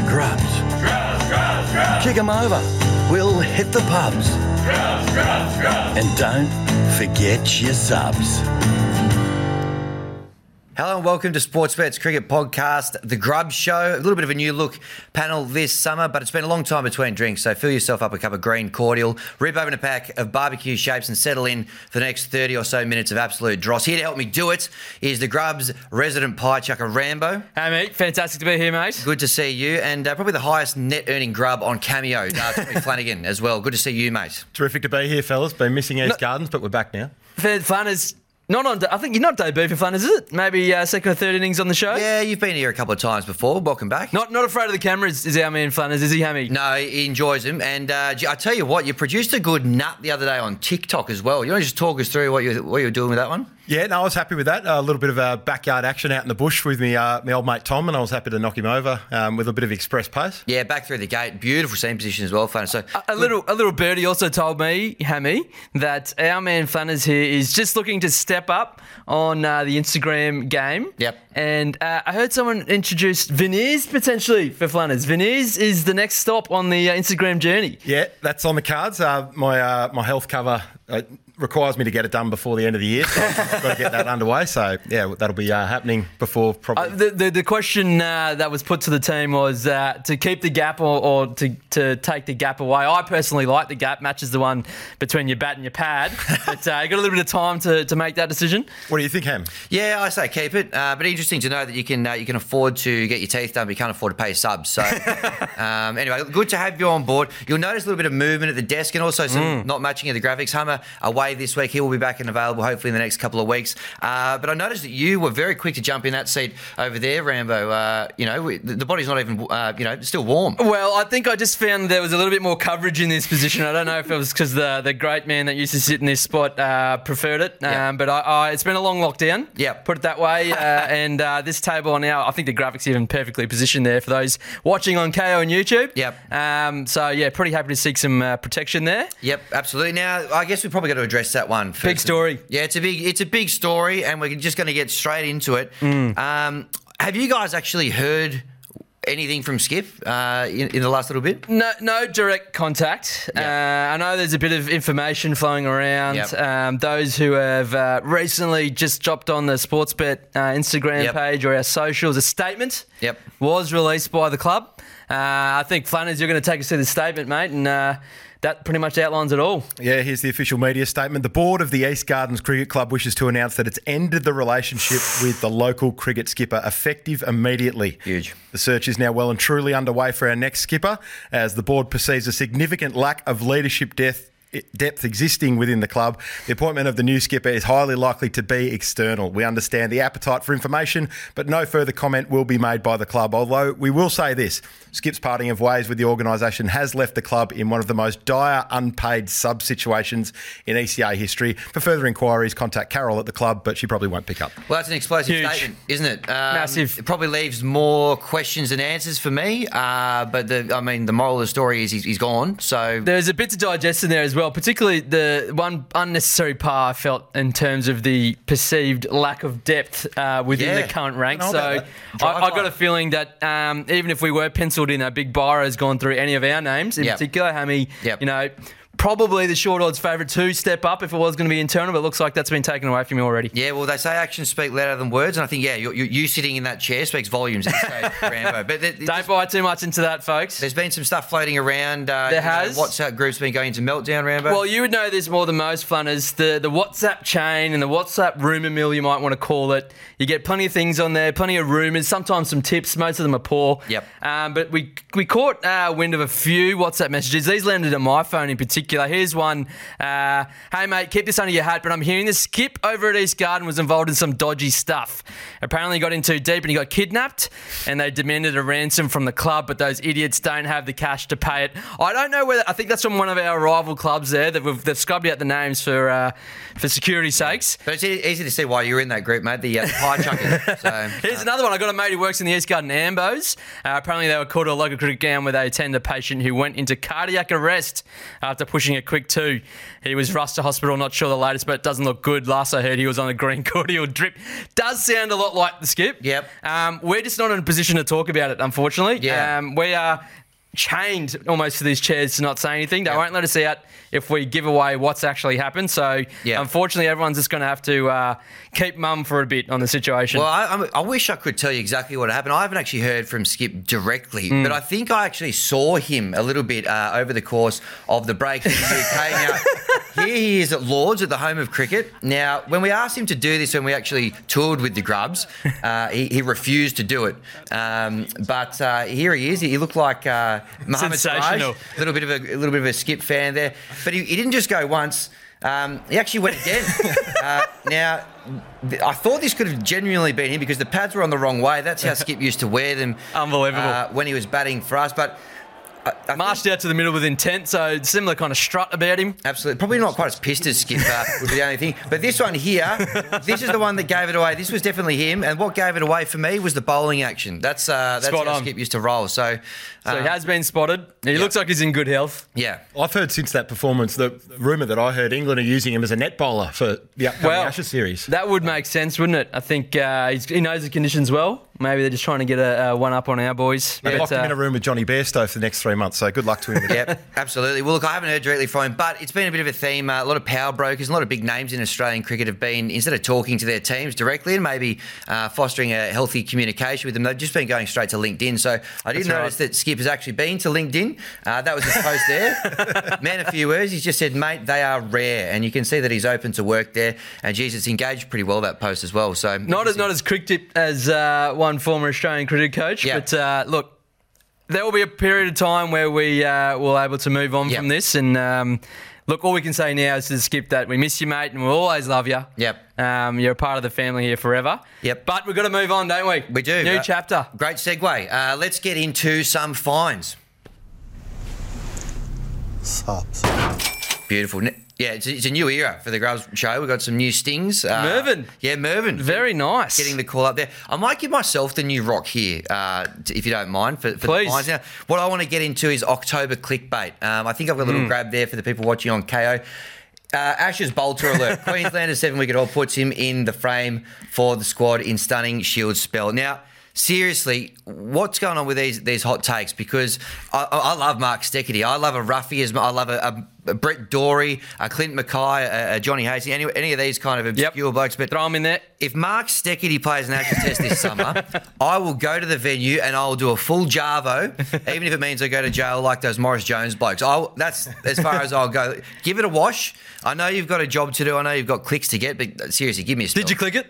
the grubs. Kick 'em over. We'll hit the pubs. And don't forget your subs. Hello and welcome to Sportsbet's Cricket Podcast, The Grub Show. A little bit of a new look panel this summer, but it's been a long time between drinks, so fill yourself up a cup of green cordial, rip open a pack of barbecue shapes, and settle in for the next 30 or so minutes of absolute dross. Here to help me do it is The Grub's resident pie chucker, Rambo. Hey, mate. Fantastic to be here, mate. Good to see you, and uh, probably the highest net earning grub on Cameo, uh, Tommy Flanagan, as well. Good to see you, mate. Terrific to be here, fellas. Been missing East Gardens, but we're back now. For Flanners, not on. I think you're not debut for Flanners, is it? Maybe uh, second or third innings on the show. Yeah, you've been here a couple of times before. Welcome back. Not not afraid of the cameras. Is our man Flanners? Is he, Hammy? No, he enjoys them. And uh, I tell you what, you produced a good nut the other day on TikTok as well. You want to just talk us through what you what you were doing with that one? Yeah, no, I was happy with that. a little bit of a backyard action out in the bush with me, uh, my old mate Tom, and I was happy to knock him over um, with a bit of express pace. Yeah, back through the gate. Beautiful seam position as well, Flanners. So A, a little a little birdie also told me, Hammy, that our man Flanners here is just looking to step up on uh, the Instagram game. Yep. And uh, I heard someone introduce Veneers potentially for Flanners. Veneers is the next stop on the uh, Instagram journey. Yeah, that's on the cards. Uh, my uh, my health cover uh, requires me to get it done before the end of the year, so I've got to get that underway. So yeah, that'll be uh, happening before probably. Uh, the, the the question uh, that was put to the team was uh, to keep the gap or, or to, to take the gap away. I personally like the gap, matches the one between your bat and your pad. but uh, you got a little bit of time to, to make that decision. what do you think, Ham? yeah, I say keep it. Uh, but interesting to know that you can uh, you can afford to get your teeth done, but you can't afford to pay subs. So um, anyway, good to have you on board. You'll notice a little bit of movement at the desk and also some not matching of the graphics. Hummer away this week. He will be back and available hopefully in the next couple of weeks. Uh, but I noticed that you were very quick to jump in that seat over there, Rambo. Uh, you know, we- the body's not even uh, you know still warm. Well, I think I just found there was a little bit more coverage in this position. I don't know if it was because the the great man that used to sit in this spot uh, preferred it, um, Yeah. but I, I, it's been a long lockdown. Yeah. put it that way. Uh, and uh, this table on now, I think the graphics even perfectly positioned there for those watching on Kayo and YouTube. Yep. Um, so yeah, pretty happy to seek some uh, protection there. Yep, absolutely. Now, I guess we've probably got to address that one. First. Big story. Yeah, it's a big, it's a big story, and we're just going to get straight into it. Mm. Um, have you guys actually heard anything from Skip uh, in, in the last little bit? No, no direct contact. Yeah. Uh, I know there's a bit of information flowing around. Yep. Um, those who have uh, recently just dropped on the Sportsbet uh, Instagram Yep. page or our socials, a statement Yep. was released by the club. Uh, I think Flanners, you're going to take us through the statement, mate, and uh, that pretty much outlines it all. Yeah, here's the official media statement. The board of the East Gardens Cricket Club wishes to announce that it's ended the relationship with the local cricket skipper effective immediately. Huge. The search is now well and truly underway for our next skipper as the board perceives a significant lack of leadership depth. Depth existing within the club. The appointment of the new skipper is highly likely to be external. We understand the appetite for information, but no further comment will be made by the club. Although we will say this Skip's parting of ways with the organisation has left the club in one of the most dire unpaid sub situations in ECA history. For further inquiries, contact Carol at the club, but she probably won't pick up. Well, that's an explosive Huge. statement, isn't it? Um, Massive. It probably leaves more questions than answers for me. Uh, but the, I mean, the moral of the story is he's, he's gone. So There's a bit to digest in there as well, particularly the one unnecessary par I felt in terms of the perceived lack of depth uh, within Yeah. the current ranks. I So know about that. I, I got a feeling that um, even if we were penciled in, a big buyer has gone through any of our names, in Yep. particular, Hammy, Yep. you know, probably the short odds favourite to step up if it was going to be internal, but it looks like that's been taken away from you already. Yeah, well, they say actions speak louder than words, and I think yeah, you, you, you sitting in that chair speaks volumes. Stage, Rambo. But there- Don't buy too much into that, folks. there's been some stuff floating around. Uh, There you know, has. WhatsApp groups been going into meltdown, Rambo. Well, you would know this more than most Flanners. The the WhatsApp chain and the WhatsApp rumor mill, you might want to call it. You get plenty of things on there, plenty of rumors. Sometimes some tips. Most of them are poor. Yep. Um, but we we caught uh, wind of a few WhatsApp messages. These landed on my phone in particular. Here's one. Uh, hey mate, keep this under your hat. But I'm hearing this skip over at East Garden was involved in some dodgy stuff. Apparently, he got in too deep and he got kidnapped, and they demanded a ransom from the club. But those idiots don't have the cash to pay it. I don't know whether. I think that's from one of our rival clubs there that we've they've scrubbed out the names for uh, for security sakes. but it's easy to see why you're in that group, mate. The uh, pie chuckers. So, Here's another one. I got a mate who works in the East Garden Ambos. Uh, apparently, they were called to a local cricket ground where they attended a patient who went into cardiac arrest after pushing pushing a quick two. He was rushed to hospital, not sure the latest, but it doesn't look good. Last I heard, he was on a green cordial drip. Does sound a lot like the skip. Yep. Um, we're just not in a position to talk about it, unfortunately. Yeah. Um, we are chained almost to these chairs to not say anything. They Yep. won't let us out if we give away what's actually happened. So, Yeah. unfortunately, everyone's just going to have to uh, keep mum for a bit on the situation. Well, I, I'm- wish I could tell you exactly what happened. I haven't actually heard from Skip directly, Hmm. but I think I actually saw him a little bit uh, over the course of the break in the UK. Now, here he is at Lords, at the home of cricket. Now, when we asked him to do this, when we actually toured with the Grubs, uh, he, he refused to do it. Um, but uh, here he is. He looked like uh, Siraj, Sensational. a little bit of a, a little bit of a Skip fan there, but he, he didn't just go once. Um, he actually went again. uh, now, I thought this could have genuinely been him because the pads were on the wrong way. That's how Skip used to wear them. Unbelievable. uh, when he was batting for us, but. I, I think- Marched out to the middle with intent, so similar kind of strut about him. Absolutely. Probably not quite as pissed as Skip uh, would be the only thing. But this one here, this is the one that gave it away. This was definitely him. And what gave it away for me was the bowling action. That's uh, that's Spot how on. Skip used to roll. So, So uh, he has been spotted. He looks like he's in good health. yeah. I've heard since that performance the rumour that I heard England are using him as a net bowler for the upcoming Well, Ashes series. That would make sense, wouldn't it? I think uh, he's, he knows the conditions well. Maybe they're just trying to get a, a one up on our boys. They But, locked him uh, in a room with Jonny Bairstow for the next three months, so good luck to him. Yep, absolutely. Well, look, I haven't heard directly from him, but it's been a bit of a theme. Uh, a lot of power brokers, a lot of big names in Australian cricket have been, instead of talking to their teams directly and maybe uh, fostering a healthy communication with them, they've just been going straight to LinkedIn. So I did That's notice right. that Skip has actually been to LinkedIn. Uh, that was his post there. Man, a few words. He just said, mate, they are rare. And you can see that he's open to work there. And, Jesus engaged pretty well, that post as well. So not as not as quick tip as uh, one former Australian cricket coach, Yeah. but uh, look, there will be a period of time where we uh, will able to move on Yep. from this. And um, look, all we can say now is to skip that. We miss you, mate, and we'll always love you. Yep. Um, you're a part of the family here forever. Yep. But we've got to move on, don't we? We do. New Uh, chapter. Great segue. Uh, let's get into some fines. Subs. Beautiful. Yeah, it's a, it's a new era for the Grubs show. We've got some new stings. Uh, Mervyn. Yeah, Mervyn. Very nice. Getting the call up there. I might give myself the new rock here, uh, if you don't mind, for, for the Please. fines. Now, what I want to get into is October clickbait. Um, I think I've got a little grab there for the people watching on Kayo. Uh, Ashes bolter alert. Queenslanders seven wicket haul puts him in the frame for the squad in stunning Shield spell. Now, seriously, what's going on with these these hot takes? Because I, I love Mark Steketee. I love a Ruffy as I love a, a, Brett Dorey, a Clint McKay, a, a Johnny Hasty, any, any of these kind of Yep. obscure blokes. But Throw them in there. if Mark Steketee plays an Ashes test this summer, I will go to the venue and I'll do a full Jarvo, even if it means I go to jail like those Morris Jones blokes. I'll, that's as far as I'll go. Give it a wash. I know you've got a job to do. I know you've got clicks to get, but seriously, give me a spell. Did you click it?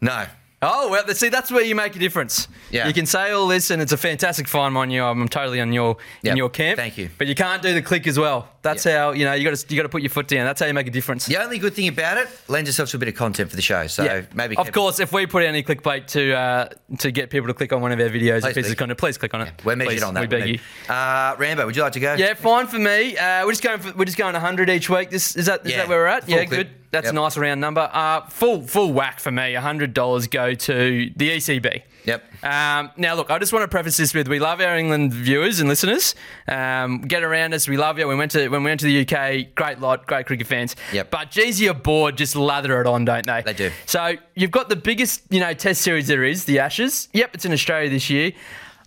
No. Oh well, see that's where you make a difference. Yeah. you can say all this, and it's a fantastic find, mind you. I'm totally on your Yep. in your camp. Thank you. But you can't do the click as well. That's Yep. how you know you got to you got to put your foot down. That's how you make a difference. The only good thing about it lends itself to a bit of content for the show. So Yeah. maybe. of course, if we put any clickbait to uh, to get people to click on one of our videos, Please, please. of content, please click on it. We're measured Please, on that. We beg you. Uh, Rambo, would you like to go? Yeah, fine for me. Uh, we're just going for, we're just going 100 each week. This is that is Yeah, that where we're at? full yeah, clip. good. That's Yep. a nice round number. Uh, full full whack for me. hundred dollars go to the ECB. Yep. Um, now, look, I just want to preface this with: we love our England viewers and listeners. Um, get around us. We love you. We went to when we went to the UK. Great lot, great cricket fans. Yep. But geez, you're bored. Just lather it on, don't they? They do. So you've got the biggest, you know, Test series there is, the Ashes. Yep, it's in Australia this year.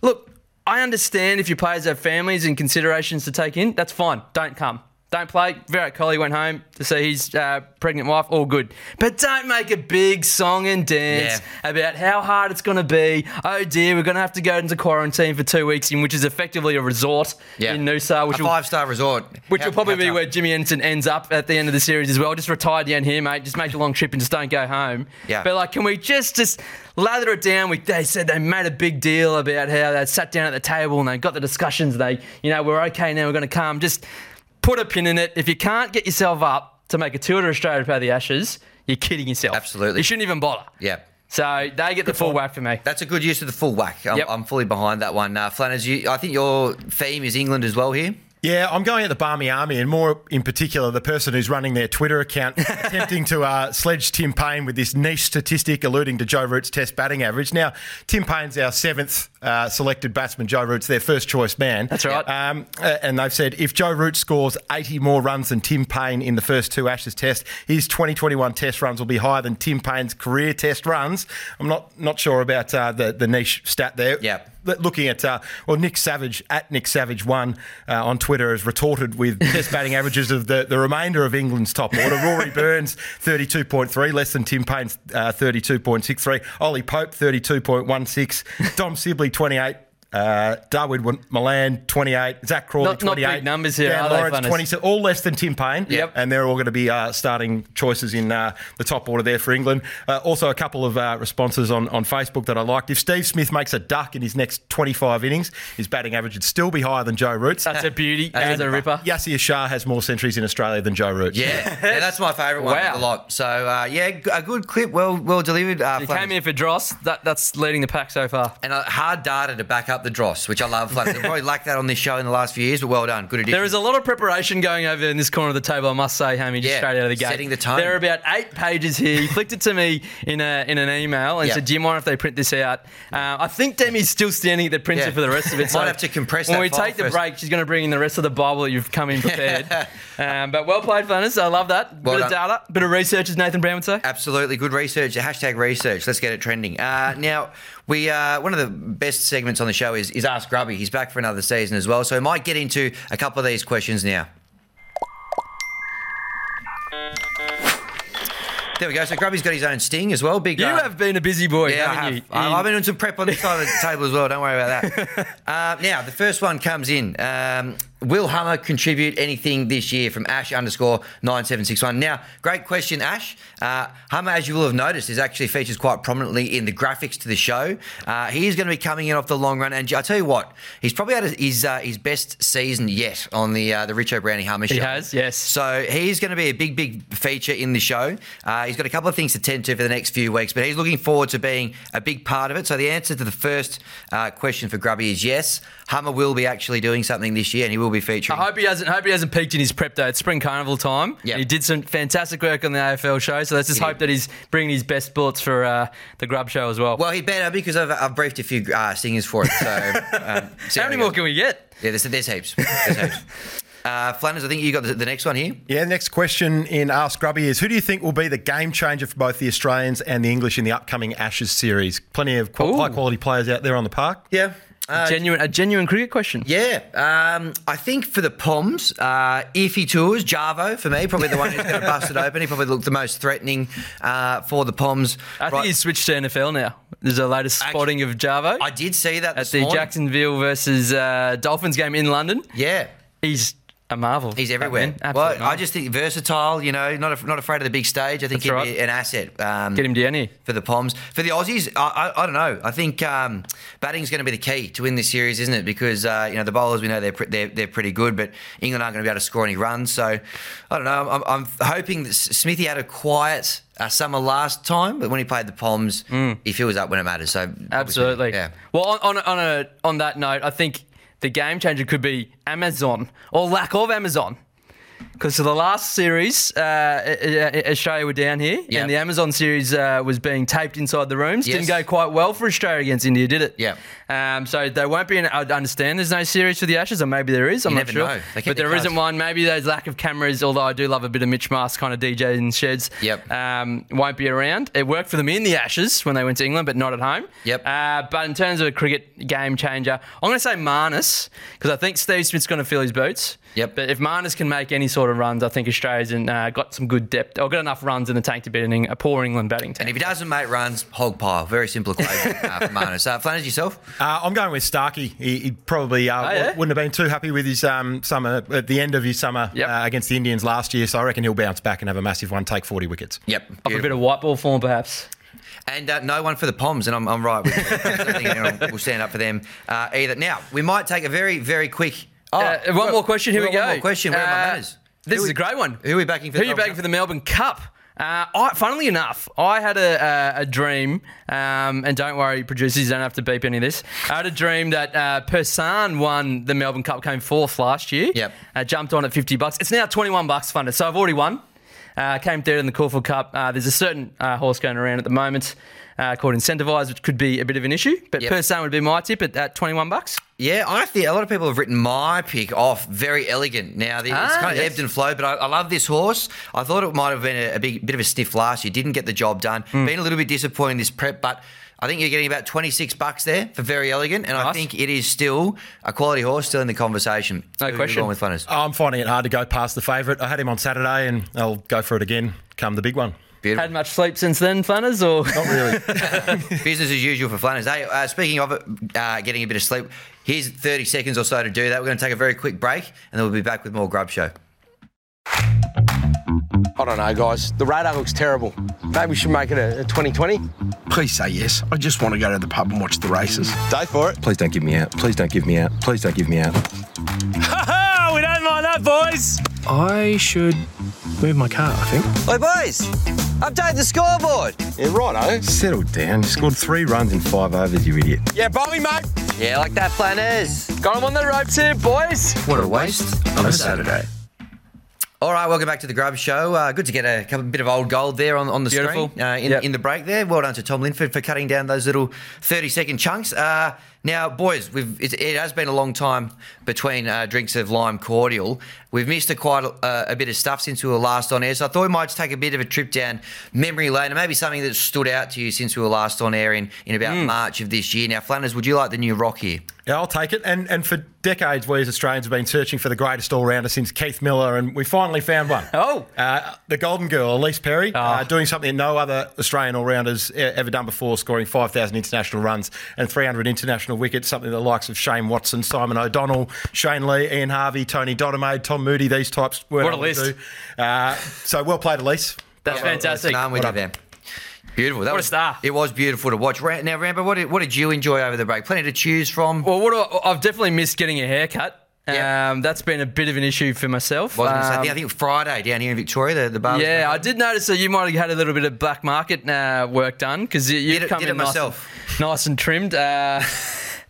Look, I understand if your players have families and considerations to take in. That's fine. Don't come. Don't play. Virat Kohli went home to see his uh, pregnant wife. All good. But don't make a big song and dance about how hard it's going to be. Oh dear, we're going to have to go into quarantine for two weeks, in which is effectively a resort Yeah. in Noosa, which a five star resort. which How- will probably be where Jimmy Anderson ends up at the end of the series as well. Just retire down here, mate. Just make a long trip and just don't go home. Yeah. But like, can we just just lather it down? We they said they made a big deal about how they sat down at the table and they got the discussions. They, you know, we're okay now. We're going to come. Just put a pin in it. If you can't get yourself up to make a tour to Australia to play the Ashes, you're kidding yourself. Absolutely. You shouldn't even bother. Yeah. So they get the full whack for me. That's a good use of the full whack. I'm, Yep. I'm fully behind that one. Uh, Flanners, you, I think your theme is England as well here. Yeah, I'm going at the Barmy Army, and more in particular, the person who's running their Twitter account, attempting to uh, sledge Tim Paine with this niche statistic alluding to Joe Root's Test batting average. Now, Tim Paine's our seventh uh, selected batsman. Joe Root's their first choice man. That's right. Um, uh, and they've said if Joe Root scores 80 more runs than Tim Paine in the first two Ashes Test, his 2021 Test runs will be higher than Tim Paine's career Test runs. I'm not not sure about uh, the the niche stat there. Yep. Looking at uh, well, Nick Savage at Nick Savage one uh, on Twitter has retorted with Test batting averages of the, the remainder of England's top order. Rory Burns 32.3, less than Tim Paine's uh, 32.63. Ollie Pope 32.16. Dom Sibley 28. Uh, Dawid Malan, 28. Zak Crawley, Not- not 28. big numbers here, Dan Lawrence, Flanners? 27. All less than Tim Paine. Yep. And they're all going to be uh, starting choices in uh, the top order there for England. Uh, also, a couple of uh, responses on, on Facebook that I liked. If Steve Smith makes a duck in his next 25 innings, his batting average would still be higher than Joe Root's. That's a beauty. That is And a ripper. Yasir Shah has more centuries in Australia than Joe Root. Yeah, yeah, that's my favourite one Wow. of the lot. So uh, yeah, a good clip, well well delivered. Uh, He came in for Dross. That, that's leading the pack so far. and a hard data to back up the dross, which I love. I've probably lacked that on this show in the last few years, but well done, good addition. There is a lot of preparation going over in this corner of the table, I must say, Hammy, just Yeah, straight out of the gate. setting the tone. There are about eight pages here. He flicked it to me in a in an email and Yeah. said, Do you mind if they print this out? Uh, I think Demi's still standing at the printer Yeah. for the rest of it. Might have to compress When we take the first. break, she's going to bring in the rest of the Bible that you've come in prepared. um, but well played, Flanners. I love that. Well bit of done. data, bit of research, as Nathan Brown would say. Absolutely good research. Hashtag research. Let's get it trending. Uh, now, we uh, one of the best segments on the show is, is Ask Grubby. He's back for another season as well, so we might get into a couple of these questions now. There we go. So Grubby's got his own sting as well. Big. You uh, have been a busy boy, Yeah, I have. you? I've been doing some prep on this side of the table as well. Don't worry about that. uh, now, the first one comes in. Um, will Hummer contribute anything this year from Ash underscore 9761? Now, great question, Ash. Uh, Hummer, as you will have noticed, is actually features quite prominently in the graphics to the show. Uh, he is going to be coming in off the long run. And I tell you what, he's probably had his, uh, his best season yet on the uh, the Richo Brownie Hummer show. He has, yes. So he's going to be a big, big feature in the show. Uh, he's got a couple of things to tend to for the next few weeks, but he's looking forward to being a big part of it. So the answer to the first uh, question for Grubby is yes. Hummer will be actually doing something this year, and he will be featuring. I hope he hasn't. Hope he hasn't peaked in his prep day. It's spring carnival time. Yep. He did some fantastic work on the AFL show. So let's just He hope did. that he's bringing his best bullets for uh, the Grub show as well. well, he better because I've, I've briefed a few uh, singers for it. So um, see How we many go. more can we get? Yeah, there's, there's heaps. There's heaps. Uh, Flanners, I think you got the, the next one here. Yeah, the next question in Ask Grubby is Who do you think will be the game changer for both the Australians and the English in the upcoming Ashes series? Plenty of qual- high quality players out there on the park. Yeah. Uh, genuine, a genuine cricket question. Yeah, um, I think for the Poms, uh, if he tours, Jarvo for me, probably the one who's going to bust it open. He probably looked the most threatening uh, for the Poms. I think Right- he's switched to NFL now. There's a latest spotting of Jarvo I did see that at the morning. Jacksonville versus uh, Dolphins game in London. Yeah, He's a marvel. he's everywhere. Well, I just think versatile. You know, not not afraid of the big stage. I think That's he'd right. be an asset. Um, get him down here. for the Poms. For the Aussies, I, I, I don't know. I think um, batting's going to be the key to win this series, isn't it? Because uh, you know the bowlers, we know they're, they're they're pretty good, but England aren't going to be able to score any runs. So I don't know. I'm, I'm hoping that Smithy had a quiet uh, summer last time, but when he played the Poms, he fills up when it matters. So Mm. Absolutely. yeah. Well, on on on, a, on that note, I think the game changer could be Amazon or lack of Amazon. Because for the last series, uh, Australia were down here, Yeah. and the Amazon series uh, was being taped inside the rooms. Yes. Didn't go quite well for Australia against India, did it? Yeah. Um, so there won't be. An, I understand there's no series for the Ashes, or maybe there is. I'm You not sure. They But there isn't one. Maybe there's lack of cameras. Although I do love a bit of Mitch Marsh kind of DJ in sheds. Yep. Um, won't be around. It worked for them in the Ashes when they went to England, but not at home. Yep. Uh, but in terms of a cricket game changer, I'm going to say Marnus because I think Steve Smith's going to fill his boots. Yep. But if Marnus can make any sort of runs, I think Australia's in, uh, got some good depth or got enough runs in the tank to beat an, a poor England batting team. And if he doesn't make runs, hog pile. Very simple equation uh, for Marnus. Uh, Flanners, yourself? Uh, I'm going with Starkey. He, he probably uh, Oh, yeah? wouldn't have been too happy with his um, summer at the end of his summer Yep. uh, against the Indians last year. So I reckon he'll bounce back and have a massive one, take 40 wickets. Yep. Off a bit of white ball form, perhaps. And uh, no one for the Poms, and I'm, I'm right. With I don't think anyone will stand up for them uh, either. Now, we might take a very, very quick. Oh, Uh, one more question. Here we we've go. One more question. Where are my Uh, manners? This Who is we- a great one. Who are we backing for Who are you backing for the Melbourne Cup? Uh, I, funnily enough, I had a, a, a dream, um, and don't worry, producers, you don't have to beep any of this. I had a dream that uh, Persan won the Melbourne Cup, came fourth last year. Yep. Uh, jumped on at 50 bucks. It's now 21 bucks funded, so I've already won. Uh, came third in the Caulfield Cup. Uh, there's a certain uh, horse going around at the moment uh, called Incentivise, which could be a bit of an issue. But Yep. Persan would be my tip at, at 21 bucks. Yeah, I think a lot of people have written my pick off Verry Elleegant. Now the, it's Ah, kind of yes. ebbed and flowed, but I, I love this horse. I thought it might have been a, a big bit of a sniff last year. Didn't get the job done. Hmm. Been a little bit disappointing this prep, but I think you're getting about 26 bucks there for Verry Elleegant, and I think it is still a quality horse, still in the conversation. No Who question. with Flanners. I'm finding it hard to go past the favourite. I had him on Saturday, and I'll go for it again. Come the big one. Beautiful. Had much sleep since then, Flanners, or Not really. Business as usual for Flanners. Hey, uh, speaking of it, uh, getting a bit of sleep, here's 30 seconds or so to do that. We're going to take a very quick break, and then we'll be back with more Grub Show. I don't know, guys. The radar looks terrible. Maybe we should make it a, a 2020. Please say yes. I just want to go to the pub and watch the races. Day for it. Please don't give me out. Please don't give me out. Please don't give me out. Ha ha! We don't mind that, boys. I should move my car, I think. Hey, boys. Update the scoreboard. Yeah, righto. Settle down. You scored three runs in five overs, you idiot. Yeah, Bobby, mate. Yeah, like that, Flanners. got him on the ropes here, boys. What a waste of a Saturday. All right, welcome back to the Grub Show. Uh, good to get a couple, bit of old gold there on, on the Beautiful. screen uh, in, Yep. in the break there. Well done to Tom Linford for cutting down those little 30 second chunks. Uh, now, boys, we've, it, it has been a long time between uh, drinks of lime cordial. We've missed a quite a, a bit of stuff since we were last on air, so I thought we might just take a bit of a trip down memory lane and maybe something that stood out to you since we were last on air in, in about Hmm. March of this year. Now, Flanners, would you like the new rock here? Yeah, I'll take it. And and for decades, we as Australians have been searching for the greatest all rounder since Keith Miller, and we finally found one. Oh. Uh, the Golden Girl, Ellyse Perry, uh, doing something no other Australian all rounders ever done before, scoring 5,000 international runs and 300 international wickets, something the likes of Shane Watson, Simon O'Donnell, Shane Lee, Ian Harvey, Tony Dodemaide, Tom Moody, these types weren't What a able to list. do. Uh, so well played, Ellyse. That's fantastic. No, I'm with you there. Beautiful. That What a star. It was beautiful to watch. Now, Rambo, what did, what did you enjoy over the break? Plenty to choose from. Well, what do I, I've definitely missed getting a haircut. Yeah. Um, that's been a bit of an issue for myself. Wasn't it? So I Um, think- I think Friday down here in Victoria, the, the bar. yeah, back I did notice that you might have had a little bit of black market uh, work done because you, you've Did it- come did in it nice, myself. And, nice and trimmed. Uh,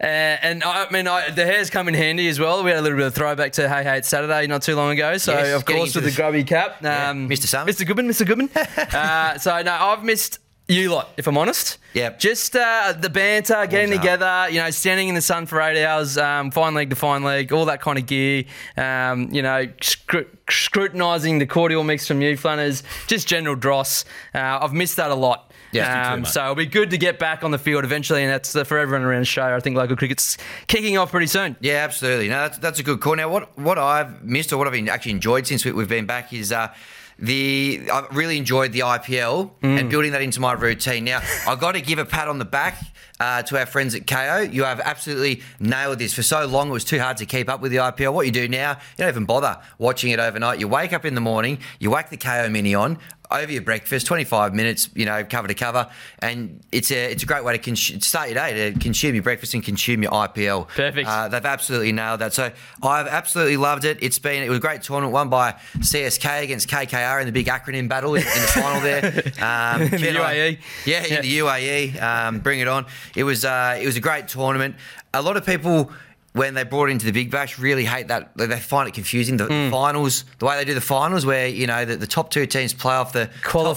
and I mean, I, the hair's come in handy as well. We had a little bit of throwback to Hey Hey It's Saturday not too long ago. So, Yes, of course, with the the- grubby cap. Yeah, Um, Mr. Summers. Mr. Goodman, Mr. Goodman. uh, so, no, I've missed you lot, if I'm honest. Yeah. Just uh, the banter, getting Warms up. together, you know, standing in the sun for eight hours, um, fine leg to fine leg, all that kind of gear. Um, you know, scru- scrutinising the cordial mix from you, Flanners, just general dross. Uh, I've missed that a lot. Yeah, um, so it'll be good to get back on the field eventually, and that's uh, for everyone around the show. I think local cricket's kicking off pretty soon. Yeah, absolutely. No, that's, that's a good call. Now, what what I've missed or what I've actually enjoyed since we, we've been back is uh, the I've really enjoyed the IPL Mm. and building that into my routine. Now, I've got to give a pat on the back. Uh, to our friends at Kayo, you have absolutely nailed this. For so long, it was too hard to keep up with the IPL. What you do now, you don't even bother watching it overnight. You wake up in the morning, you whack the Kayo Mini on, over your breakfast, 25 minutes, you know, cover to cover, and it's a it's a great way to cons- start your day to consume your breakfast and consume your IPL. Perfect. Uh, they've absolutely nailed that. So I've absolutely loved it. It's been it was a great tournament won by CSK against KKR in the big acronym battle in, in the final there. Um, In the and I- UAE. yeah, in Yeah. the UAE. Um, bring it on. It was uh, it was a great tournament. A lot of people. When they brought it into the Big Bash, really hate that. They find it confusing. The Hmm. finals, the way they do the finals, where you know the, the top two teams play off the top one goes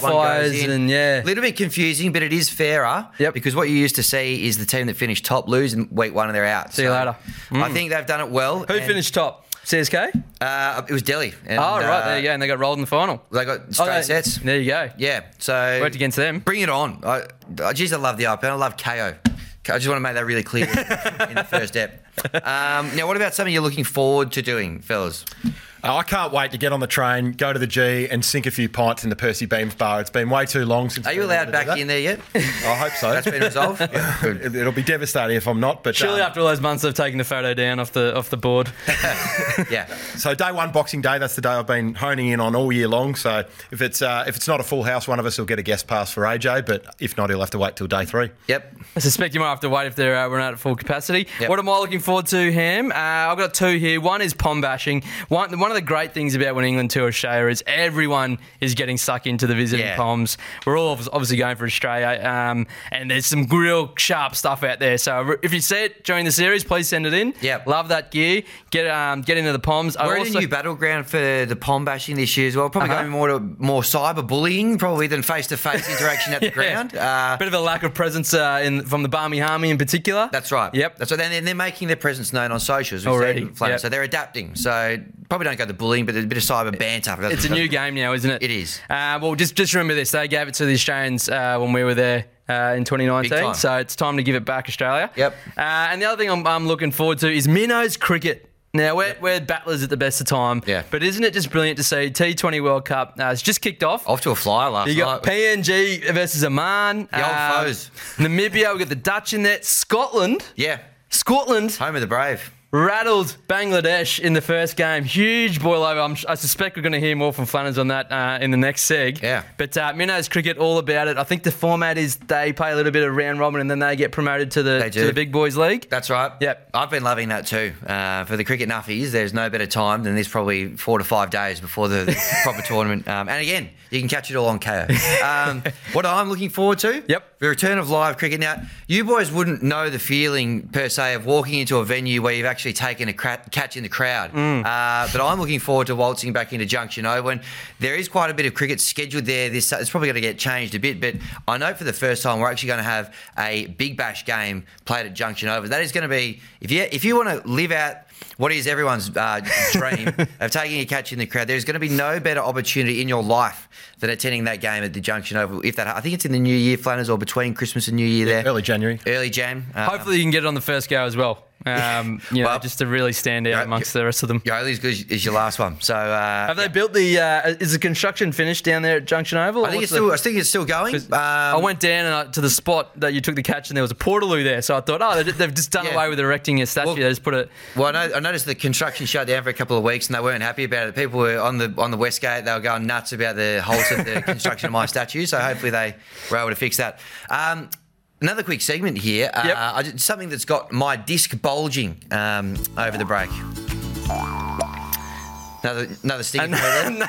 Qualifiers in. and, yeah. a little bit confusing, but it is fairer. Yep. Because what you used to see is the team that finished top lose in week one and they're out. See you later. I think they've done it well. Who finished top? CSK? Uh, it was Delhi. And, oh, right, uh, there you go. And they got rolled in the final. They got Oh, straight they- sets. There you go. Yeah, so Worked against them. Bring it on. I, I geez, I love the IPL. I love Kayo. I just want to make that really clear in the first step. Um, now, what about something you're looking forward to doing, fellas? Uh, I can't wait to get on the train, go to the G, and sink a few pints in the Percy Beames bar. It's been way too long since. Are you allowed able to do back in there yet? I hope so. That's been resolved. Yeah. It- It'll be devastating if I'm not. But Surely um, after all those months of taking the photo down off the off the board. Yeah. So day one, Boxing Day. That's the day I've been honing in on all year long. So if it's uh, if it's not a full house, one of us will get a guest pass for AJ. But if not, he'll have to wait till day three. Yep. I suspect you might have to wait if they're uh, running out at full capacity. Yep. What am I looking forward to, Ham? Uh, I've got two here. One is pom bashing. One, one one of the great things about when England tour Australia is everyone is getting sucked into the visiting Yeah. Poms. We're all obviously going for Australia, um, and there's some real sharp stuff out there. So if you see it during the series, please send it in. Yep. love that gear. Get um, get into the Poms. I We're in also- a new battleground for the pom bashing this year as well. Probably Uh-huh. going more to more cyber bullying probably than face to face interaction at the Yeah. ground. Uh, Bit of a lack of presence uh, in from the Barmy Army in particular. That's right. Yep. That's right. And they're, they're making their presence known on socials. Already, yep. So they're adapting. So probably don't go the bullying, but there's a bit of cyber banter. It's a new game now, isn't it? It is. Uh, well, just just remember this: they gave it to the Australians uh, when we were there uh, in 2019. So it's time to give it back, Australia. Yep. Uh, and the other thing I'm, I'm looking forward to is Minnows cricket. Now we're, we're battlers at the best of time. Yeah. But isn't it just brilliant to see T20 World Cup? Uh, it's just kicked off. Off to a flyer last You got night. PNG versus Oman. The old foes. Namibia. We got the Dutch in there. Scotland. yeah. Scotland Home of the brave. Rattled Bangladesh in the first game. Huge boil over. I'm, I suspect we're going to hear more from Flanners on that uh, in the next seg. Yeah. But uh, Minnows cricket, all about it. I think the format is they play a little bit of round robin and then they get promoted to the to the big boys league. That's right. Yep. I've been loving that too. Uh, for the cricket nuffies, there's no better time than this probably four to five days before the proper tournament. Um, and again, you can catch it all on Kayo. Um, what I'm looking forward to, Yep. the return of live cricket. Now, you boys wouldn't know the feeling per se of walking into a venue where you've actually taken a cra- catch in the crowd. Mm. Uh, but I'm looking forward to waltzing back into Junction O when there is quite a bit of cricket scheduled there. This it's probably going to get changed a bit, but I know for the first time we're actually going to have a Big Bash game played at Junction Oval. That is going to be if you if you want to live out what is everyone's uh, dream of taking a catch in the crowd. There's going to be no better opportunity in your life than attending that game at the Junction Oval. If that, I think it's in the New Year, Flanners, or between Christmas and New Year. there, Early January. early Jan. Uh, Hopefully you can get it on the first go as well. Um, you know, Well, just to really stand out yeah, amongst the rest of them. You're only as good as- your last one. So uh, Have they built the? Uh, is the construction finished down there at Junction Oval? I think it's What's the- still. I think it's still going. Um, I went down and I, to the spot that you took the catch, and there was a portaloo there. So I thought, oh, they- they've just done Yeah. away with erecting a statue. Well- they just put it. Well, I, know, I noticed the construction shut down for a couple of weeks, and they weren't happy about it. People were on the on the west gate; they were going nuts about the halt of the construction of my statue. So hopefully they were able to fix that. Um, another quick segment here. Yep. Uh, I did something that's got my disc bulging um, over the break. Another another stinger.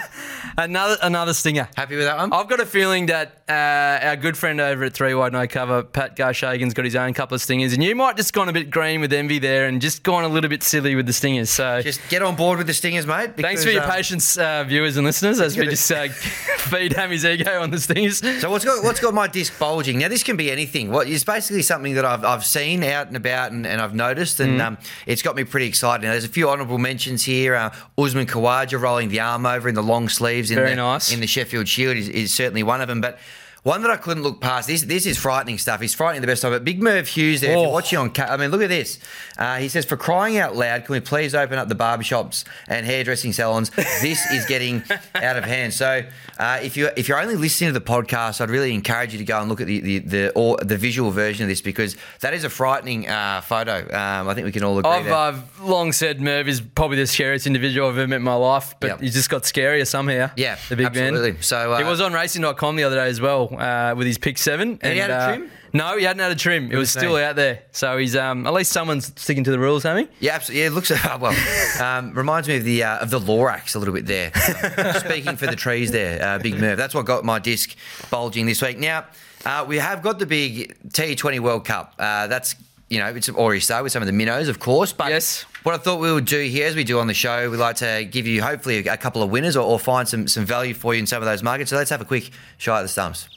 another another stinger. Happy with that one? I've got a feeling that uh, our good friend over at Three Wide No Cover, Pat Garshagan's got his own couple of stingers, and you might just gone a bit green with envy there, and just gone a little bit silly with the stingers. So. Just get on board with the stingers, mate. Thanks for your um, patience, uh, viewers and listeners, as we just uh, feed Hammy's ego on the stingers. So what's got what's got my disc bulging? Now this can be anything. What is basically something that I've, I've seen out and about and, and I've noticed, and Mm. um, it's got me pretty excited. Now there's a few honourable mentions here. Uh, Usman Khawaja rolling the arm over in the long sleeves in Very the, nice. in the Sheffield Shield is, is certainly one of them, but. One that I couldn't look past. This this is frightening stuff. He's frightening the best of it. Big Merv Hughes there. If you're Oh. watching on, I mean, look at this. Uh, he says, "For crying out loud, can we please open up the barbershops and hairdressing salons? This is getting out of hand." So, uh, if you if you're only listening to the podcast, I'd really encourage you to go and look at the the the, or the visual version of this because that is a frightening uh, photo. Um, I think we can all agree. I've. I've long said Merv is probably the scariest individual I've ever met in my life, but Yep. he's just got scarier somehow. Yeah, the big absolutely. man. So, uh, he was on racing.com the other day as well uh, with his pick seven. And he had a uh, trim? No, he hadn't had a trim. It was still out there. So he's um, at least someone's sticking to the rules, Hammy. Yeah, absolutely. Yeah, it looks well. Um, reminds me of the uh, of the Lorax a little bit there. Uh, speaking for the trees there, uh, Big Merv. That's what got my disc bulging this week. Now uh, we have got the big T20 World Cup. Uh, that's you know it's already started with some of the minnows, of course. But Yes. what I thought we would do here, as we do on the show, we like to give you hopefully a, a couple of winners or, or find some some value for you in some of those markets. So let's have a quick shot at the stumps.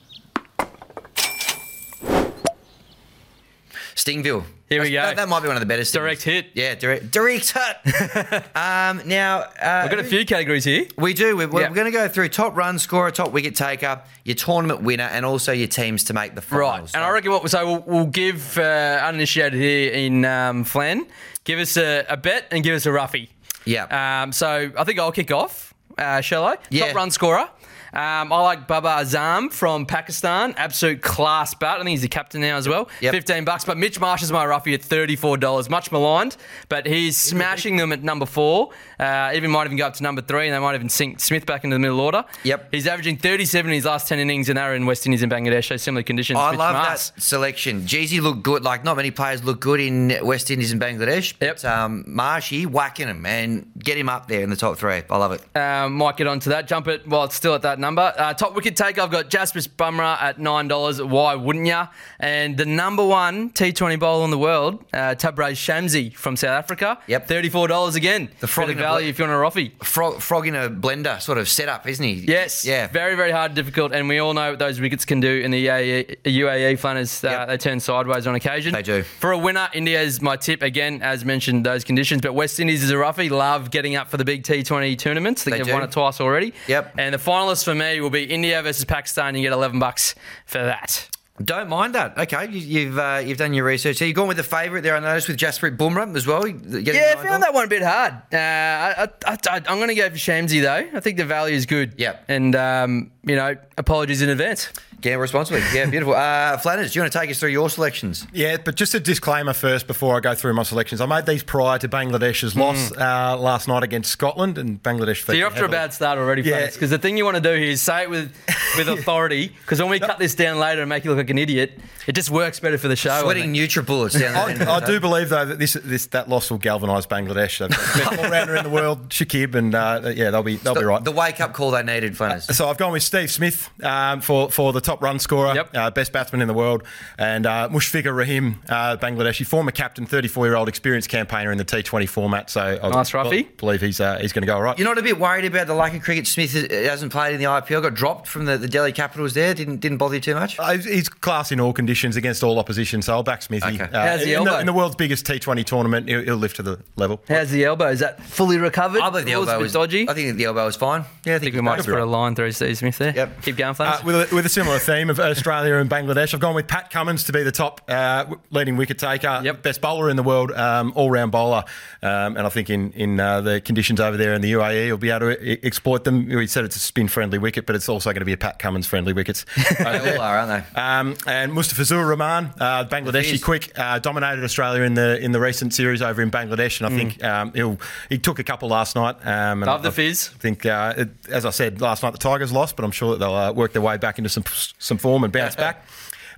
Stingville. Here we go. That, that might be one of the better. Direct hit. Yeah, direct, direct hit. um, now, uh, I've got a few categories here. We do. We're, we're Yeah. going to go through top run scorer, top wicket taker, your tournament winner, and also your teams to make the finals. Right, and I reckon what so we'll, we'll give uh, uninitiated here in um, Flan, give us a, a bet and give us a roughie. Yeah. Um, so I think I'll kick off. Uh, shall I? Yeah. Top run scorer. Um, I like Babar Azam from Pakistan. Absolute class bat. I think he's the captain now as well. Yep. 15 bucks. But Mitch Marsh is my roughie at $34. Much maligned, but he's smashing them at number four. Uh, even might even go up to number three, and they might even sink Smith back into the middle order. Yep. He's averaging 37 in his last 10 innings, and they're in West Indies and Bangladesh, so similar conditions. I Mitch love Marsh. that selection. Jeezy looked good. Like not many players look good in West Indies and Bangladesh. But Yep. um, Marshy whacking him and get him up there in the top three. I love it. Um, might get onto that. Jump it while it's still at that number. Uh, top wicket taker, I've got Jasprit Bumrah at $9. Why wouldn't ya? And the number one T20 bowler in the world, uh, Tabraiz Shamsi from South Africa. Yep. $34 again. The frog Bit in a value bl- if you want a Roffy. Frog, frog in a blender sort of setup, isn't he? Yes. Yeah. Very, very hard, difficult, and we all know what those wickets can do in the UAE, UAE. Uh, Yep. They turn sideways on occasion. They do. For a winner, India is my tip again, as mentioned, those conditions. But West Indies is a roughie. Love getting up for the big T20 tournaments. I think They they've do. won it twice already. Yep. And the finalists for me will be India versus Pakistan. You get 11 bucks for that. Don't mind that. Okay, you, you've uh, you've done your research. So you've gone with the favourite there. I noticed with Jasprit Bumrah as well. Yeah, I found dollars. that one a bit hard. Uh, I, I, I, I'm going to go for Shamsi though. I think the value is good. Yep. And um, you know, apologies in advance. Yeah, responsibly. Yeah, beautiful. Uh, Flanners, do you want to take us through your selections? Yeah, but just a disclaimer first before I go through my selections. I made these prior to Bangladesh's loss uh, last night against Scotland, and Bangladesh. Mm. So you're off to a bad start already, Yeah. Because the thing you want to do here is say it with with authority. Because when we cut this down later and make you look like an idiot, it just works better for the show. I Sweating think. NutriBullets down there. I, I do believe though that this this that loss will galvanise Bangladesh. They've got the best all-rounder in the world, Shakib, and uh, yeah, they'll be they'll be right. The wake up call they needed, Flanners. So I've gone with Steve Smith um, for for the top run scorer, Yep. uh, best batsman in the world, and uh, Mushfiqur Rahim, uh, Bangladeshi former captain, 34 year old experienced campaigner in the T20 format. So I Nice, Ruffy. be- believe he's uh, he's going to go all right. You're not a bit worried about the lack of cricket Smith hasn't played in the IPL, got dropped from the, the Delhi Capitals there, didn't didn't bother you too much? Uh, He's class in all conditions against all opposition, so I'll back Smithy. Okay. Uh, How's the in, the, elbow? in the world's biggest T20 tournament, he'll, he'll lift to the level. How's the elbow? Is that fully recovered? I believe the It elbow was dodgy. I think the elbow was fine. Yeah, I I think we might just put a line through Steve Smith there. Yep. Keep going, Uh, with, a, with a similar theme of Australia and Bangladesh, I've gone with Pat Cummins to be the top uh, leading wicket taker, Yep. best bowler in the world, um, all round bowler. Um, and I think in, in uh, the conditions over there in the UAE, he'll be able to e- exploit them. We said it's a spin friendly wicket, but it's also going to be a Pat Cummins friendly wickets. They all are, aren't they? Um, and Mustafizur Rahman, uh, Bangladeshi quick, uh, dominated Australia in the in the recent series over in Bangladesh, and I think um, he'll he took a couple last night. Um, and Love the I- fizz. I think, uh, it, as I said last night, the Tigers lost, but I'm sure that they'll uh, work their way back into some some form and bounce back.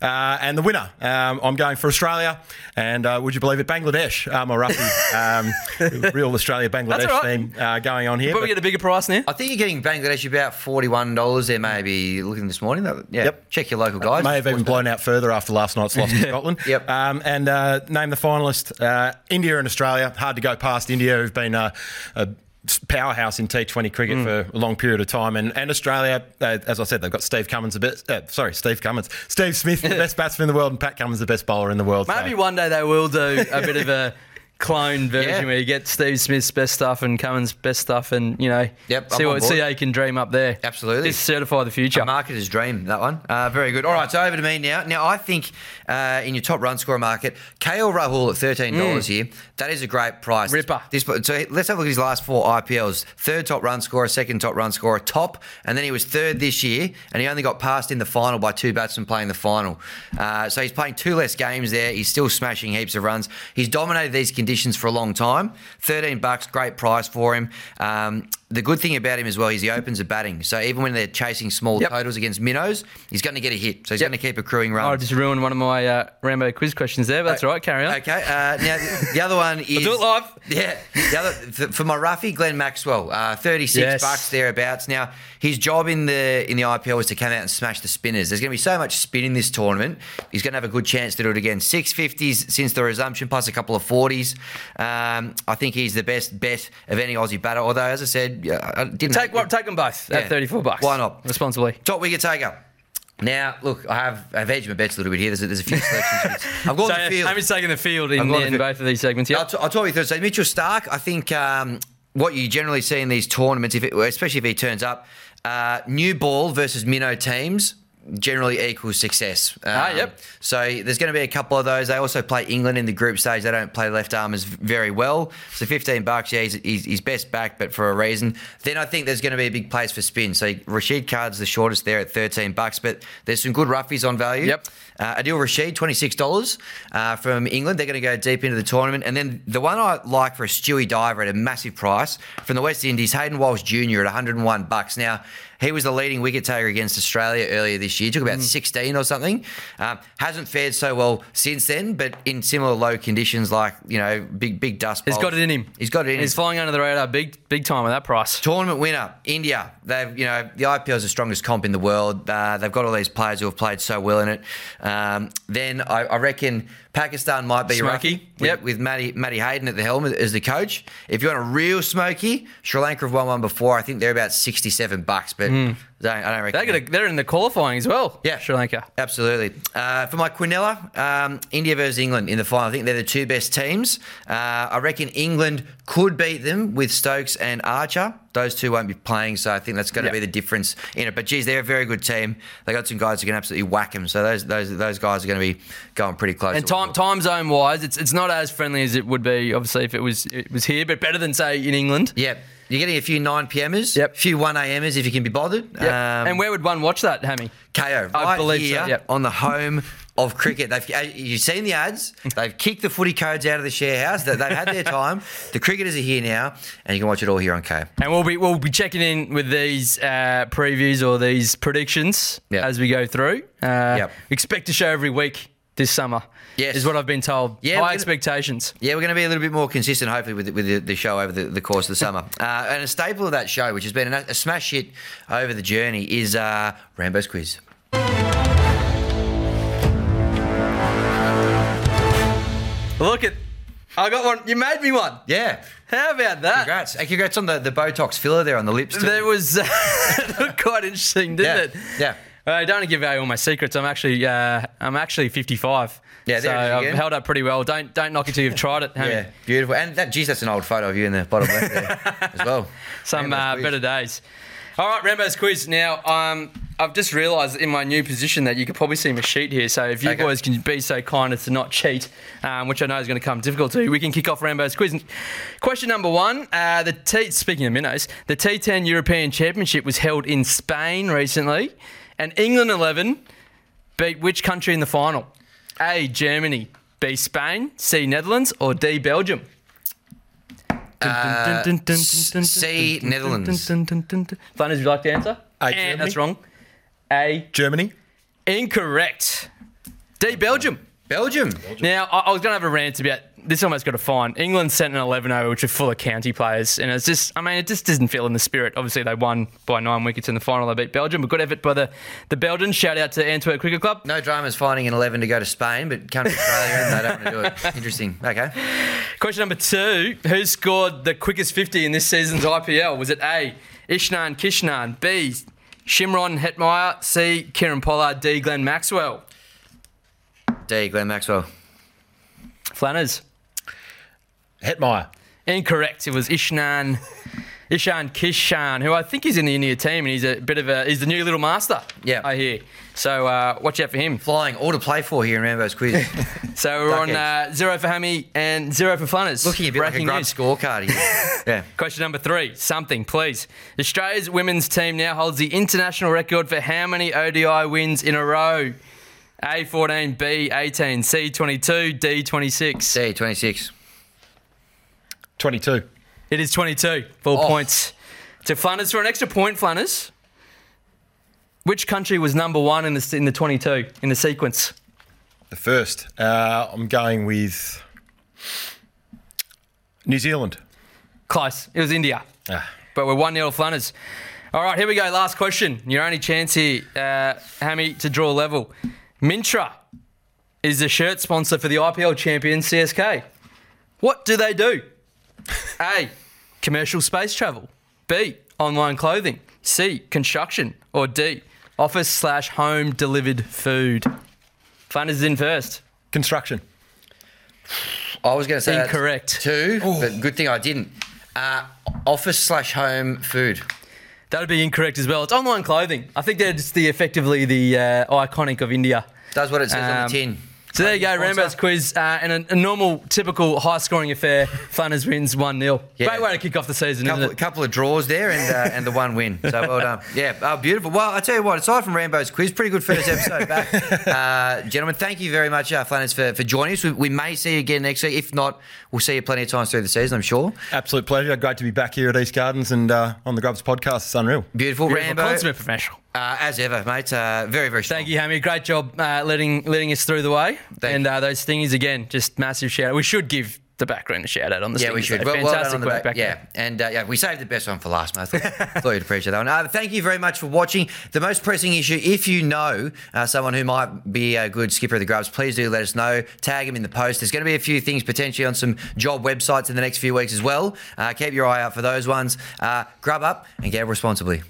Uh, and the winner, um, I'm going for Australia. And uh, would you believe it, Bangladesh, uh, my roughie, um, real Australia Bangladesh That's all right. theme uh, going on here. Probably but- get a bigger price now. I think you're getting Bangladesh about forty-one dollars there, maybe. Looking this morning, That- yeah. Yep. Check your local guys. May have even blown out further after last night's loss to Scotland. Yep. Um, and uh, name the finalist uh, India and Australia. Hard to go past India, who've been a, a powerhouse in T20 cricket Mm. for a long period of time. And, and Australia, uh, as I said, they've got Steve Cummins, the best. Uh, sorry, Steve Cummins, Steve Smith, the best batsman in the world, and Pat Cummins, the best bowler in the world. So- Maybe one day they will do a bit of a clone version Yeah. where you get Steve Smith's best stuff and Cummins' best stuff, and you know, Yep, see I'm what see how you can dream up there. Absolutely. Just certify the future. A marketer's dream, that one. Uh, very good. All right, so over to me now. Now, I think uh, in your top run scorer market, KL Rahul at $13 here, that is a great price. Mm. Ripper. This, so let's have a look at his last four IPLs. Third top run scorer, second top run scorer, top, and then he was third this year, and he only got passed in the final by two batsmen playing the final. Uh, so he's playing two less games there. He's still smashing heaps of runs. He's dominated these conditions for a long time. 13 bucks, great price for him. Um, the good thing about him as well is he opens the batting. So even when they're chasing small Yep. totals against minnows, he's going to get a hit. So he's Yep. going to keep accruing Oh, I runs. just ruined one of my uh, Rambo quiz questions there, but that's all right. Carry on. Okay. Uh, now the other one is do it live. Yeah. The other for for my roughie, Glenn Maxwell, uh, thirty six Yes. bucks thereabouts. Now his job in the in the IPL was to come out and smash the spinners. There's going to be so much spin in this tournament. He's going to have a good chance to do it again. Six fifties since the resumption, plus a couple of forties. Um, I think he's the best bet of any Aussie batter. Although, as I said, I didn't Take what? Take them both Yeah. at thirty-four bucks. Why not? Responsibly. top wicket taker. Now, look, I have I've edged my bets a little bit here. There's a, there's a few selections. I've gone So, the field. Amy's taking the field in, the in both of these segments. Yeah. I'll, t- I'll talk you through. So Mitchell Starc, I think um, what you generally see in these tournaments, if it, especially if he turns up, uh, new ball versus minnow teams generally equals success. Um, Ah, yep. So there's going to be a couple of those. They also play England in the group stage. They don't play left armers very well. So 15 bucks, yeah, he's, he's, he's best back, but for a reason. Then I think there's going to be a big place for spin. So Rashid Card's the shortest there at 13 bucks, but there's some good roughies on value. Yep. Uh, Adil Rashid, $26 uh, from England. They're going to go deep into the tournament. And then the one I like for a Stewie diver at a massive price from the West Indies, Hayden Walsh Jr. at 101 bucks. Now, He was the leading wicket taker against Australia earlier this year. Took about Mm. 16 or something. Um, hasn't fared so well since then, but in similar low conditions like, you know, big big dust He's got it in him. He's got it in He's him. flying under the radar big big time with that price. Tournament winner, India. They've, you know, the IPL is the strongest comp in the world. Uh, they've got all these players who have played so well in it. Um, then I, I reckon Pakistan might be Smoky. Rocky with, Yep. with Matty, Matty Hayden at the helm as the coach. If you want a real smoky, Sri Lanka have won one before. I think they're about sixty-seven bucks, but don't, I don't reckon. They got a, they're in the qualifying as well. Yeah. Sri Lanka. Absolutely. Uh, for my Quinella, um, India versus England in the final. I think they're the two best teams. Uh, I reckon England could beat them with Stokes and Archer. Those two won't be playing, so I think that's going to Yeah. be the difference in it. But geez, they're a very good team. They got some guys who can absolutely whack them. So those those those guys are going to be going pretty close. And time time zone wise, it's it's not as friendly as it would be, obviously, if it was it was here, but better than say in England. Yep. You're getting a few 9 PMers, Yep. a few 1 AMers if you can be bothered. Yep. Um, and where would one watch that, Hammy? Kayo I right believe so, here yep. on the home of cricket. They've uh, you've seen the ads. They've kicked the footy codes out of the share house. They- They've had their time. The cricketers are here now, and you can watch it all here on Kayo. And we'll be we'll be checking in with these uh, previews or these predictions Yep. as we go through. Uh, Yep. Expect to show every week this summer. Yes. is what I've been told. Yeah, high expectations. Yeah, we're going to be a little bit more consistent, hopefully, with, the- with the, the show over the, the course of the summer. Uh, and a staple of that show, which has been a, a smash hit over the journey, is uh, Rambo's quiz. Look at, I got one. You made me one. Yeah, How about that? congrats. And congrats on the, the Botox filler there on the lips. Too. There was looked quite interesting, didn't Yeah, it? yeah. Uh, I don't want to give away all my secrets. I'm actually uh, I'm actually 55. Yeah, so there it is I've held up pretty well. Don't don't knock it till you've tried it. Yeah, beautiful. And that, geez, that's an old photo of you in the bottom left there as well. Some uh, better days. All right, Rambo's quiz. Now, um, I've just realised in my new position that you could probably see my sheet here. So if you Okay. boys can be so kind as to not cheat, um, which I know is going to come difficult to, we can kick off Rambo's quiz. Question number one: uh, The T. Speaking of minnows, the T10 European Championship was held in Spain recently, and England 11 beat which country in the final? A. Germany. B. Spain. C. Netherlands. Or D. Belgium. Uh, C, Netherlands. Flanners, would you like to answer? A, Germany. that's wrong. A. Germany. Incorrect. D. Belgium. Belgium. Now, I, I was going to have a rant about this. Almost got a fine. England sent an 11 over, which are full of county players, and it's just, I mean, it just doesn't feel in the spirit. Obviously, they won by nine wickets in the final. They beat Belgium, but good effort by the the Belgians. Shout out to Antwerp Cricket Club. No dramas finding an 11 to go to Spain, but come to Australia and they don't want to do it. Interesting. Okay. Question number two: Who scored the quickest 50 in this season's IPL? Was it A. Ishnan Kishnan, B. Shimron Hetmyer, C. Kieron Pollard, D. Glenn Maxwell? D, Glenn Maxwell. Flanners. Hetmyer. Incorrect. It was Ishnan. Ishan Kishan, who I think is in the India team, and he's a bit of a he's the new little master. Yeah. I hear. So uh, watch out for him. Flying, all to play for here in Rambo's quiz. So we're on uh, zero for Hammy and zero for Flanners. Looking a bit like a Breaking grub news. scorecard here. Yeah. Question number three. Something, please. Australia's women's team now holds the international record for how many ODI wins in a row? A14, B18, C22, D26. D, 26. 22. It is 22. Four Oh. points to Flanners for an extra point, Flanners. Which country was number one in the in the 22 in the sequence? The first. Uh, I'm going with New Zealand. Close. It was India. Ah. But we're 1 0 Flanners. All right, here we go. Last question. Your only chance here, uh, Hammy, to draw level. Myntra is the shirt sponsor for the IPL champion CSK. What do they do? A. Commercial space travel. B. Online clothing. C. Construction. Or D. Office slash home delivered food. Flanners is in first. Construction. I was going to say that's Incorrect. Two, but good thing I didn't. Uh, office slash home food. That would be incorrect as well. It's online clothing. I think that's the effectively the uh, iconic of India. Does what it says on the Um, tin. So there you go, Sponsor. Rambo's quiz, uh, and a, a normal, typical high-scoring affair. Flanners wins one 0 Yeah. Great way to kick off the season, couple, isn't it? A couple of draws there and uh, and the one win. So well done. Yeah, uh, beautiful. Well, I tell you what, aside from Rambo's quiz, pretty good first episode back, uh, gentlemen. Thank you very much, uh, Flanners, for, for joining us. We, we may see you again next week. If not, we'll see you plenty of times through the season. I'm sure. Absolute pleasure. Great to be back here at East Gardens and uh, on the Grubs podcast. It's unreal. Beautiful, Beautiful, Rambo. consummate professional. Uh, as ever, mate. Uh, very very strong. Thank you, Hammy. Great job uh, letting letting us through the way. Thank and uh, those thingies again, just massive shout out. We should give the background a shout out on the Yeah, we should. Well, well Fantastic the work back. Yeah, and uh, yeah, we saved the best one for last, mate. I thought, thought you'd appreciate that one. Uh, thank you very much for watching. The most pressing issue, if you know uh, someone who might be a good skipper of the grubs, please do let us know. Tag them in the post. There's going to be a few things potentially on some job websites in the next few weeks as well. Uh, keep your eye out for those ones. Uh, grub up and get responsibly.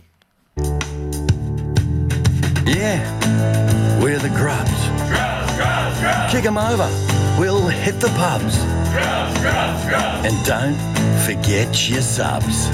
Yeah, we're the grubs. Kick 'em over. We'll hit the pubs. And don't forget your subs.